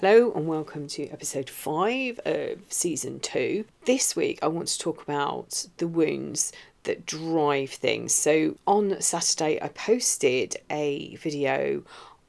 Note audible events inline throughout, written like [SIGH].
Hello and welcome to episode 5 of season 2. This week I want to talk about the wounds that drive things. So on Saturday I posted a video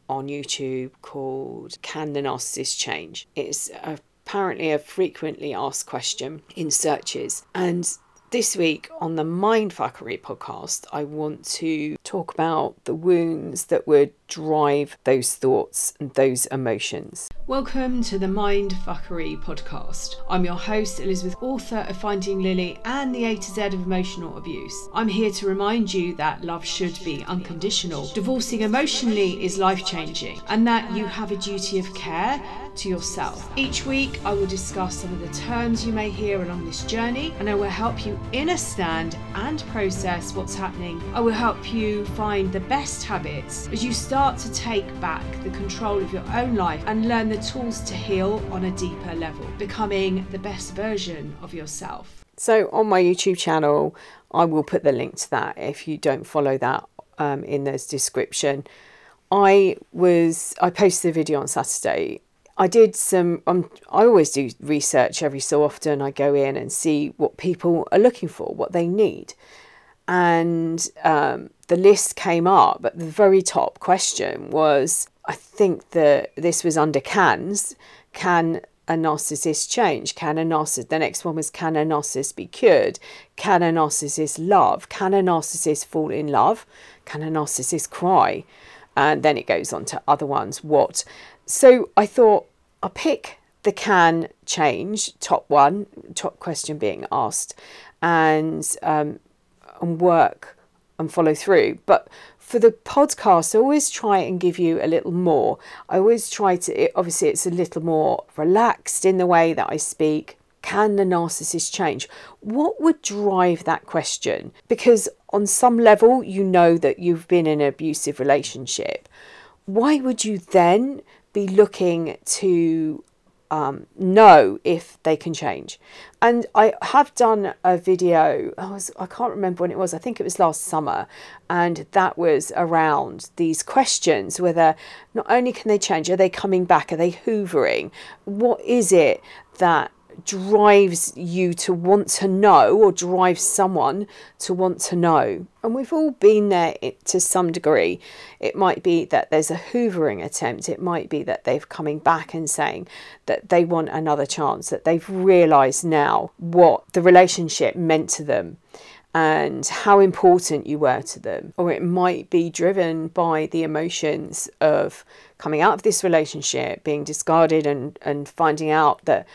on YouTube called Can the Narcissist Change? It's apparently a frequently asked question in searches and this week on the Mindfuckery podcast, I want to talk about the wounds that would drive those thoughts and those emotions. Welcome to the Mindfuckery podcast. I'm your host, Elizabeth, author of Finding Lily and the A to Z of emotional abuse. I'm here to remind you that love should be unconditional. Divorcing emotionally is life changing, and that you have a duty of care to yourself. Each week, I will discuss some of the terms you may hear along this journey, and I will help you understand and process what's happening. I will help you find the best habits as you start to take back the control of your own life and learn the tools to heal on a deeper level, becoming the best version of yourself. So, on my YouTube channel, I will put the link to that if you don't follow that um, in the description. I was I posted a video on Saturday I did some, um, I always do research every so often. I go in and see what people are looking for, what they need. And um, the list came up, but the very top question was I think that this was under cans. Can a narcissist change? Can a narcissist, the next one was can a narcissist be cured? Can a narcissist love? Can a narcissist fall in love? Can a narcissist cry? And then it goes on to other ones. What so I thought I'll pick the can change top one, top question being asked, and um, and work and follow through. But for the podcast, I always try and give you a little more. I always try to. It, obviously, it's a little more relaxed in the way that I speak. Can the narcissist change? What would drive that question? Because on some level, you know that you've been in an abusive relationship. Why would you then be looking to um, know if they can change. And I have done a video, I, was, I can't remember when it was, I think it was last summer, and that was around these questions whether not only can they change, are they coming back, are they hoovering? What is it that drives you to want to know or drives someone to want to know. And we've all been there to some degree. It might be that there's a hoovering attempt, it might be that they're coming back and saying that they want another chance, that they've realised now what the relationship meant to them and how important you were to them. Or it might be driven by the emotions of coming out of this relationship, being discarded, and, and finding out that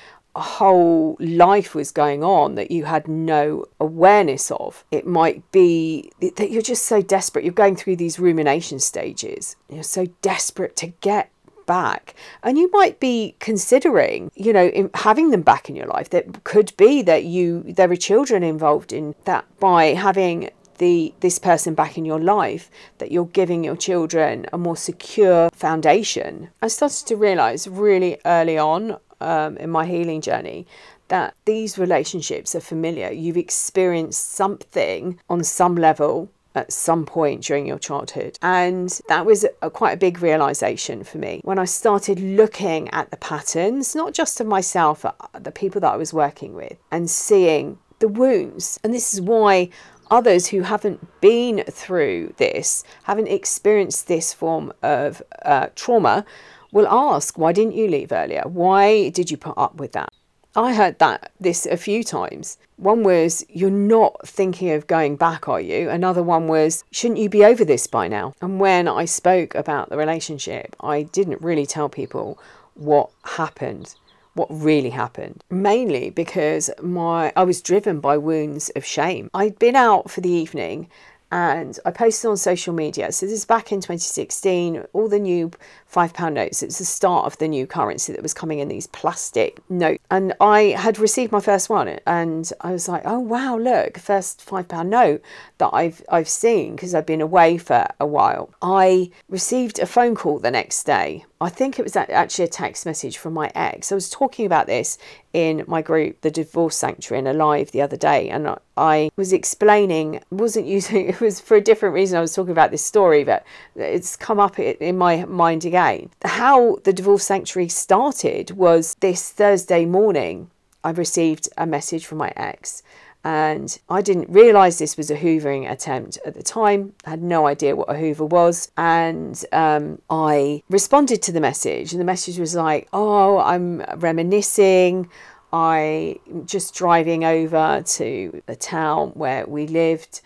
whole life was going on that you had no awareness of. It might be that you're just so desperate. You're going through these rumination stages. You're so desperate to get back and you might be considering you know having them back in your life that could be that you there are children involved in that by having the this person back in your life that you're giving your children a more secure foundation i started to realize really early on um, in my healing journey that these relationships are familiar. You've experienced something on some level at some point during your childhood. And that was a, quite a big realization for me when I started looking at the patterns, not just of myself, but the people that I was working with, and seeing the wounds. And this is why others who haven't been through this, haven't experienced this form of uh, trauma, will ask, why didn't you leave earlier? Why did you put up with that? I heard that this a few times. One was, You're not thinking of going back, are you? Another one was, Shouldn't you be over this by now? And when I spoke about the relationship, I didn't really tell people what happened, what really happened. Mainly because my I was driven by wounds of shame. I'd been out for the evening and I posted on social media. So this is back in 2016, all the new five pound notes. It's the start of the new currency that was coming in these plastic notes. And I had received my first one and I was like, oh wow, look, first five pound note that I've I've seen because I've been away for a while. I received a phone call the next day I think it was actually a text message from my ex. I was talking about this in my group, the Divorce Sanctuary, and Alive the other day, and I was explaining, wasn't using [LAUGHS] it was for a different reason. I was talking about this story, but it's come up in my mind again How the Divorce Sanctuary started was this Thursday morning. I received a message from my ex and I didn't realize this was a hoovering attempt at the time. I had no idea what a hoover was. And um, I responded to the message, and the message was like, Oh, I'm reminiscing. I just driving over to the town where we lived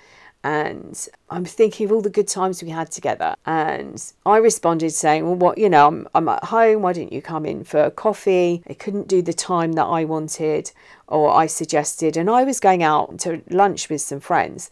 and I'm thinking of all the good times we had together. And I responded saying, Well, what, you know, I'm, I'm at home. Why didn't you come in for coffee? It couldn't do the time that I wanted or I suggested. And I was going out to lunch with some friends.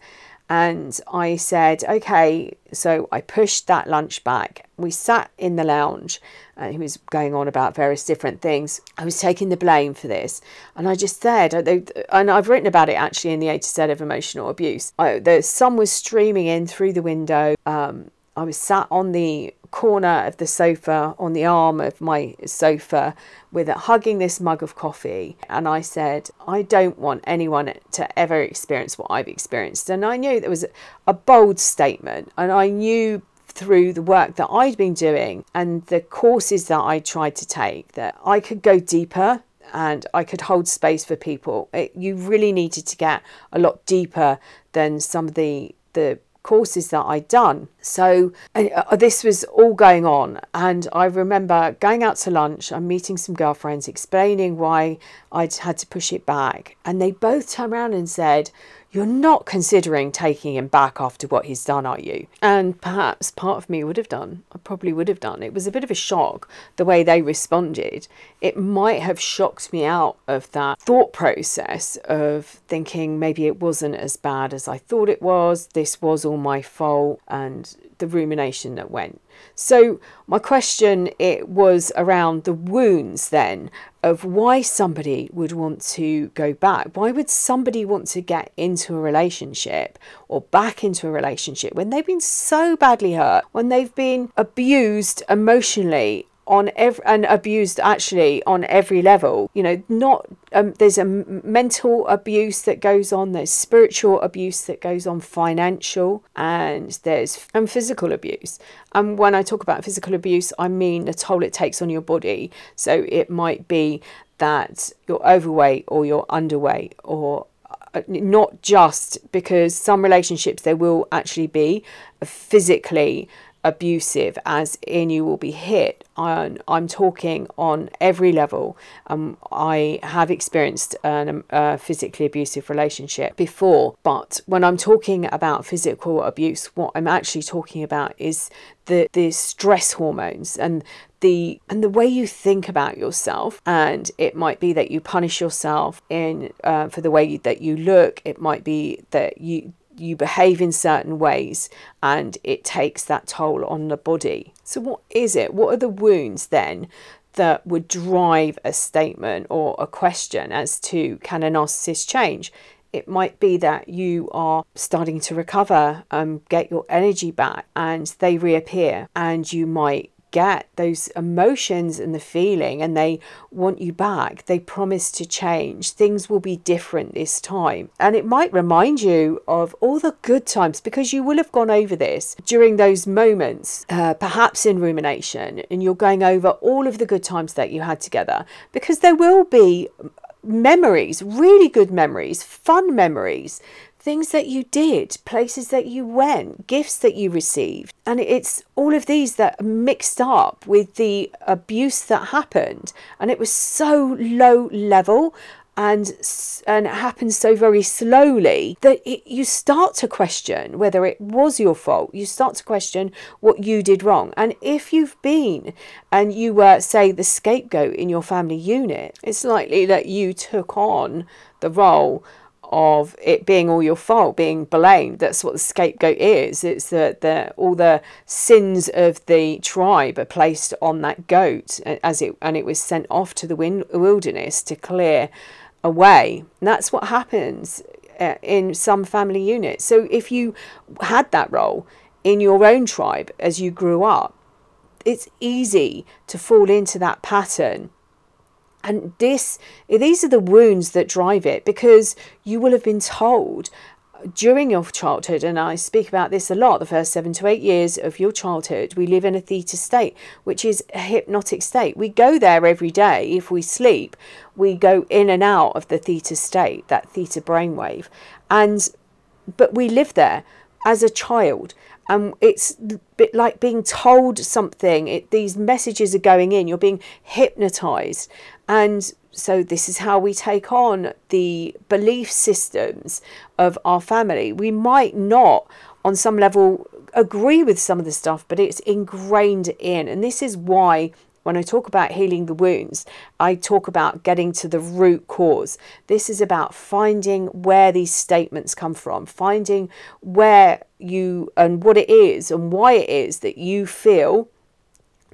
And I said, okay, so I pushed that lunch back. We sat in the lounge and he was going on about various different things. I was taking the blame for this. And I just said, and I've written about it actually in the A to Z of emotional abuse. I, the sun was streaming in through the window. Um, I was sat on the corner of the sofa, on the arm of my sofa, with it, hugging this mug of coffee. And I said, I don't want anyone to ever experience what I've experienced. And I knew there was a bold statement, and I knew through the work that I'd been doing and the courses that I tried to take that I could go deeper and I could hold space for people. It, you really needed to get a lot deeper than some of the the courses that I'd done. So uh, this was all going on. And I remember going out to lunch, I'm meeting some girlfriends, explaining why I'd had to push it back. And they both turned around and said, you're not considering taking him back after what he's done, are you? And perhaps part of me would have done. I probably would have done. It was a bit of a shock the way they responded. It might have shocked me out of that thought process of thinking maybe it wasn't as bad as I thought it was. This was all my fault, and the rumination that went. So my question it was around the wounds then of why somebody would want to go back. Why would somebody want to get into a relationship or back into a relationship when they've been so badly hurt, when they've been abused emotionally on every and abused actually on every level you know not um, there's a mental abuse that goes on there's spiritual abuse that goes on financial and there's and physical abuse. And when i talk about physical abuse i mean the toll it takes on your body. So it might be that you're overweight or you're underweight or uh, not just because some relationships there will actually be physically abusive, as in you will be hit. I'm, I'm talking on every level. Um, I have experienced an, a physically abusive relationship before, but when I'm talking about physical abuse, what I'm actually talking about is the the stress hormones and the and the way you think about yourself and it might be that you punish yourself in uh, for the way that you look it might be that you you behave in certain ways and it takes that toll on the body. So, what is it? What are the wounds then that would drive a statement or a question as to can a narcissist change? It might be that you are starting to recover, um, get your energy back, and they reappear, and you might get those emotions and the feeling and they want you back. They promise to change. Things will be different this time. And it might remind you of all the good times because you will have gone over this during those moments, uh, perhaps in rumination, and you're going over all of the good times that you had together because there will be memories, really good memories, fun memories things that you did, places that you went, gifts that you received. And it's all of these that are mixed up with the abuse that happened. And it was so low level and and it happens so very slowly that it, you start to question whether it was your fault you start to question what you did wrong and if you've been and you were say the scapegoat in your family unit it's likely that you took on the role of it being all your fault, being blamed. That's what the scapegoat is. It's that the all the sins of the tribe are placed on that goat as it and it was sent off to the wilderness to clear away. And that's what happens uh, in some family units. So if you had that role in your own tribe as you grew up, it's easy to fall into that pattern and this these are the wounds that drive it because you will have been told during your childhood, and I speak about this a lot, the first seven to eight years of your childhood, we live in a theta state, which is a hypnotic state. We go there every day. If we sleep, we go in and out of the theta state, that theta brainwave. And but we live there as a child and it's a bit like being told something. It, these messages are going in. You're being hypnotized. And so this is how we take on the belief systems of our family. We might not on some level agree with some of the stuff but it's ingrained in. And this is why when I talk about healing the wounds, I talk about getting to the root cause. This is about finding where these statements come from, finding where you and what it is and why it is that you feel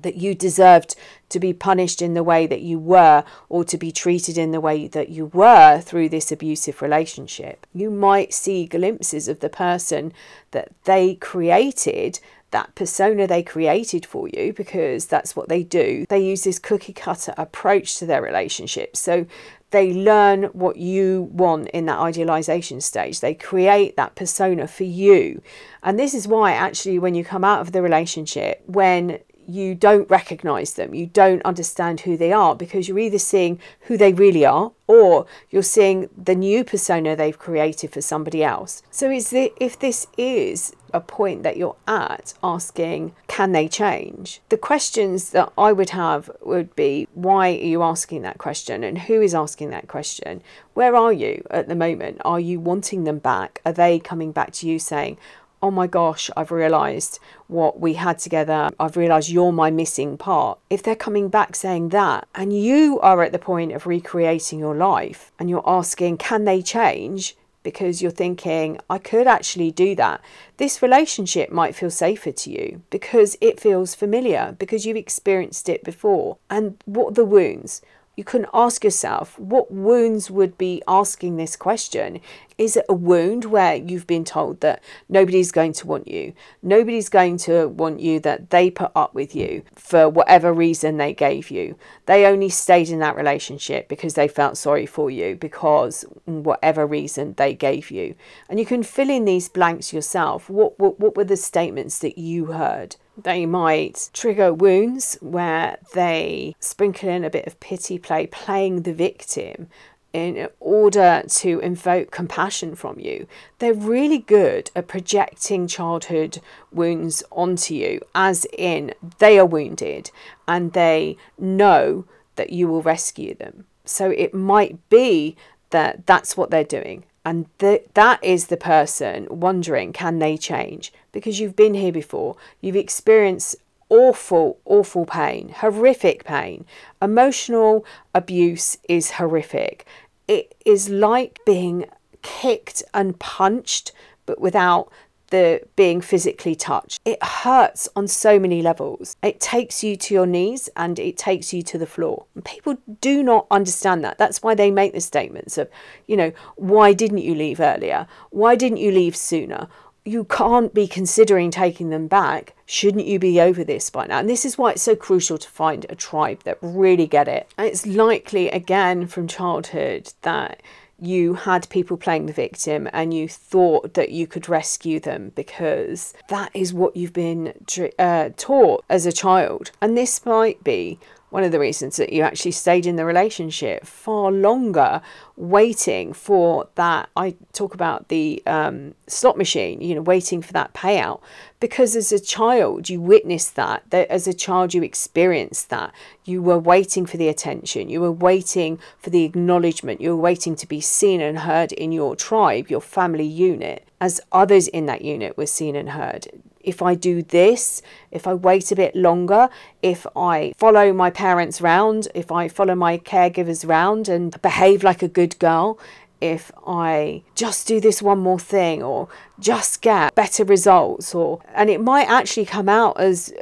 that you deserved to be punished in the way that you were or to be treated in the way that you were through this abusive relationship. You might see glimpses of the person that they created that persona they created for you because that's what they do. They use this cookie cutter approach to their relationship. So they learn what you want in that idealization stage. They create that persona for you. And this is why, actually, when you come out of the relationship, when you don't recognize them, you don't understand who they are because you're either seeing who they really are or you're seeing the new persona they've created for somebody else. So is the, if this is a point that you're at asking can they change? The questions that I would have would be why are you asking that question and who is asking that question? Where are you at the moment? Are you wanting them back? Are they coming back to you saying, oh my gosh, I've realised what we had together. I've realised you're my missing part. If they're coming back saying that, and you are at the point of recreating your life and you're asking, can they change? Because you're thinking, I could actually do that. This relationship might feel safer to you because it feels familiar, because you've experienced it before. And what are the wounds? You can ask yourself what wounds would be asking this question. Is it a wound where you've been told that nobody's going to want you? Nobody's going to want you that they put up with you for whatever reason they gave you. They only stayed in that relationship because they felt sorry for you, because whatever reason they gave you. And you can fill in these blanks yourself. What, what, what were the statements that you heard? They might trigger wounds where they sprinkle in a bit of pity play, playing the victim in order to invoke compassion from you. They're really good at projecting childhood wounds onto you, as in they are wounded and they know that you will rescue them. So it might be that that's what they're doing. And th- that is the person wondering, can they change? Because you've been here before, you've experienced awful, awful pain, horrific pain. Emotional abuse is horrific. It is like being kicked and punched, but without the being physically touched. It hurts on so many levels. It takes you to your knees and it takes you to the floor. And people do not understand that. That's why they make the statements of, you know, why didn't you leave earlier? Why didn't you leave sooner? You can't be considering taking them back. Shouldn't you be over this by now? And this is why it's so crucial to find a tribe that really get it. And it's likely, again, from childhood that you had people playing the victim and you thought that you could rescue them because that is what you've been uh, taught as a child. And this might be one of the reasons that you actually stayed in the relationship far longer waiting for that i talk about the um, slot machine you know waiting for that payout. Because as a child you witnessed that that as a child you experienced that. You were waiting for the attention. You were waiting for the acknowledgement. You were waiting to be seen and heard in your tribe your family unit as others in that unit were seen and heard if I do this, if I wait a bit longer, if I follow my parents round, if I follow my caregivers round and behave like a good girl, if I just do this one more thing or just get better results or and it might actually come out as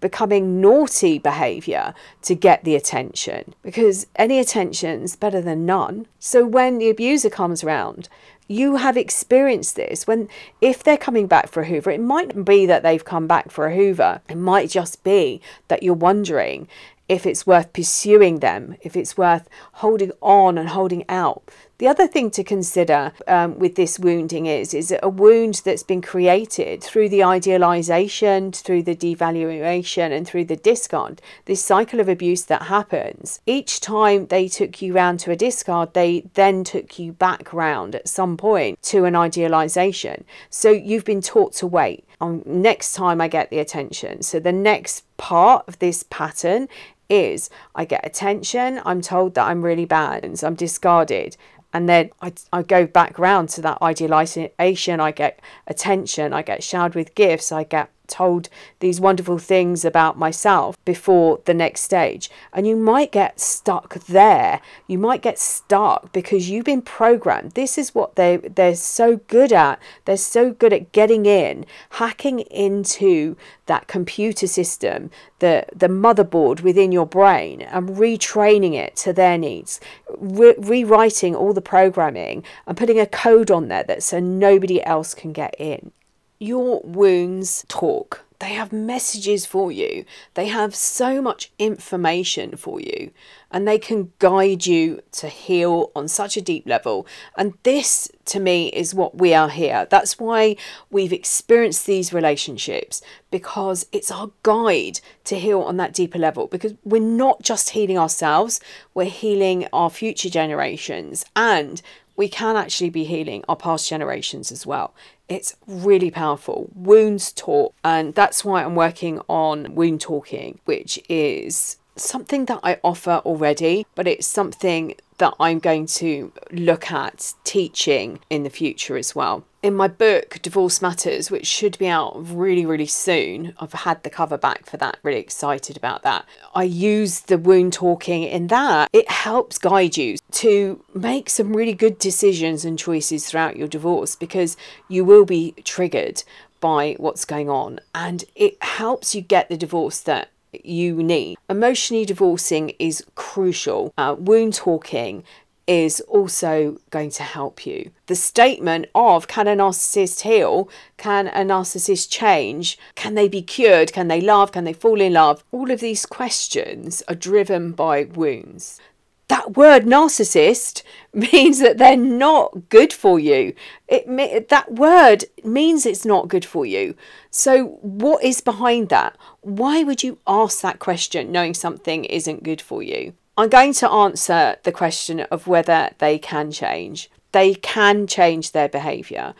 becoming naughty behavior to get the attention because any attention's better than none. So when the abuser comes around you have experienced this when if they're coming back for a hoover it might be that they've come back for a hoover. It might just be that you're wondering if it's worth pursuing them, if it's worth holding on and holding out. The other thing to consider um, with this wounding is is a wound that's been created through the idealization, through the devaluation, and through the discard. This cycle of abuse that happens each time they took you round to a discard, they then took you back round at some point to an idealization. So you've been taught to wait. On next time I get the attention. So the next part of this pattern is I get attention, I'm told that I'm really bad, and I'm discarded. And then I, I go back round to that idealization i get attention i get showered with gifts i get told these wonderful things about myself before the next stage. And you might get stuck there. You might get stuck because you've been programmed. This is what they they're so good at. They're so good at getting in, hacking into that computer system, the the motherboard within your brain and retraining it to their needs, re- rewriting all the programming and putting a code on there that so nobody else can get in. Your wounds talk. They have messages for you. They have so much information for you, and they can guide you to heal on such a deep level. And this, to me, is what we are here. That's why we've experienced these relationships because it's our guide to heal on that deeper level. Because we're not just healing ourselves, we're healing our future generations and we can actually be healing our past generations as well. It's really powerful. Wounds talk, and that's why I'm working on wound talking, which is something that I offer already, but it's something that I'm going to look at teaching in the future as well. In my book, Divorce Matters, which should be out really, really soon, I've had the cover back for that, really excited about that. I use the wound talking in that. It helps guide you to make some really good decisions and choices throughout your divorce because you will be triggered by what's going on and it helps you get the divorce that you need. Emotionally divorcing is crucial. Uh, wound talking is also going to help you. The statement of can a narcissist heal? Can a narcissist change? Can they be cured? Can they love? Can they fall in love? All of these questions are driven by wounds that word narcissist [LAUGHS] means that they're not good for you. It that word means it's not good for you. So what is behind that? Why would you ask that question knowing something isn't good for you? I'm going to answer the question of whether they can change. They can change their behavior.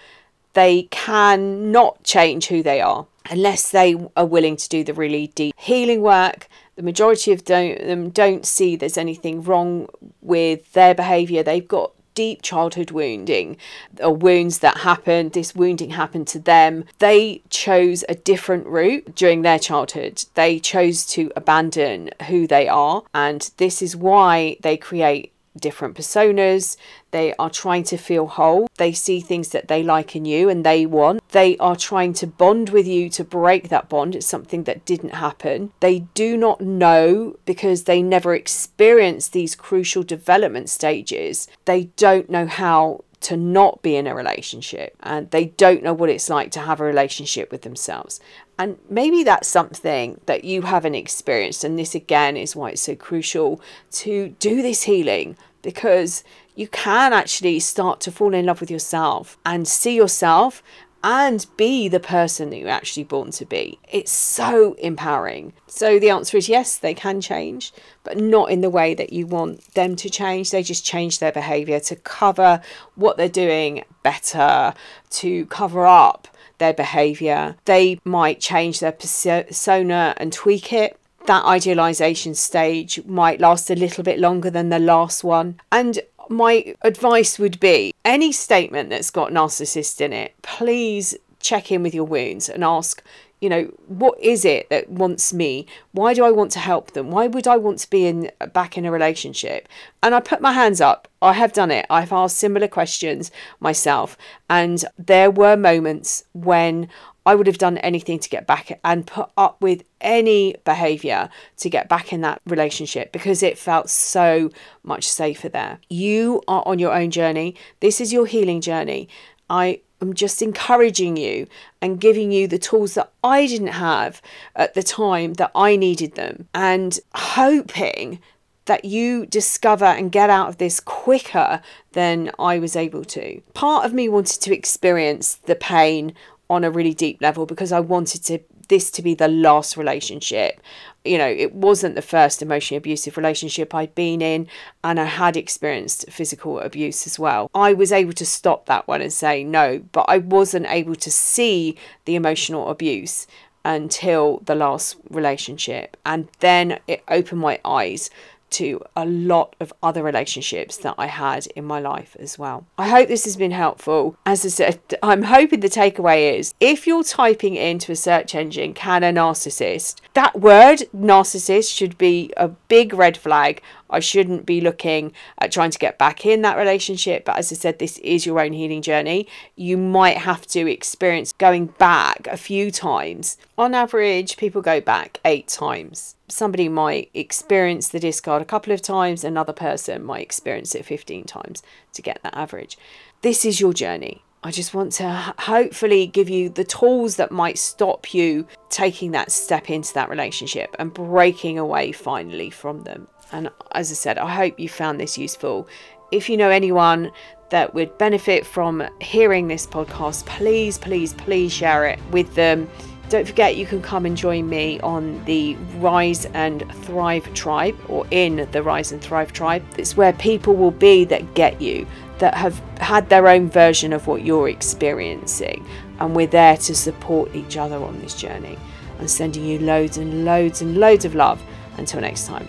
They cannot change who they are unless they are willing to do the really deep healing work the majority of them don't see there's anything wrong with their behaviour. They've got deep childhood wounding or wounds that happened, this wounding happened to them. They chose a different route during their childhood. They chose to abandon who they are, and this is why they create different personas. They are trying to feel whole. They see things that they like in you and they want. They are trying to bond with you to break that bond. It's something that didn't happen. They do not know because they never experienced these crucial development stages. They don't know how to not be in a relationship and they don't know what it's like to have a relationship with themselves. And maybe that's something that you haven't experienced. And this again is why it's so crucial to do this healing because you can actually start to fall in love with yourself and see yourself and be the person that you're actually born to be. It's so empowering. So the answer is yes, they can change, but not in the way that you want them to change. They just change their behavior to cover what they're doing better, to cover up their behavior. They might change their persona and tweak it. That idealization stage might last a little bit longer than the last one. And my advice would be any statement that's got narcissist in it, please check in with your wounds and ask you know what is it that wants me? Why do i want to help them? Why would i want to be in back in a relationship? And i put my hands up. I have done it. I've asked similar questions myself. And there were moments when I would have done anything to get back and put up with any behavior to get back in that relationship because it felt so much safer there. You are on your own journey. This is your healing journey. I I'm just encouraging you and giving you the tools that I didn't have at the time that I needed them and hoping that you discover and get out of this quicker than I was able to. Part of me wanted to experience the pain on a really deep level because I wanted to this to be the last relationship. You know, it wasn't the first emotionally abusive relationship I'd been in, and I had experienced physical abuse as well. I was able to stop that one and say no, but I wasn't able to see the emotional abuse until the last relationship. And then it opened my eyes to a lot of other relationships that I had in my life as well. I hope this has been helpful. As I said, I'm hoping the takeaway is if you're typing into a search engine, can a narcissist, that word narcissist should be a big red flag I shouldn't be looking at trying to get back in that relationship. But as I said, this is your own healing journey. You might have to experience going back a few times. On average, people go back eight times. Somebody might experience the discard a couple of times, another person might experience it 15 times to get that average. This is your journey. I just want to hopefully give you the tools that might stop you taking that step into that relationship and breaking away finally from them. And as I said, I hope you found this useful. If you know anyone that would benefit from hearing this podcast, please, please, please share it with them. Don't forget, you can come and join me on the Rise and Thrive Tribe or in the Rise and Thrive Tribe. It's where people will be that get you, that have had their own version of what you're experiencing. And we're there to support each other on this journey. I'm sending you loads and loads and loads of love. Until next time.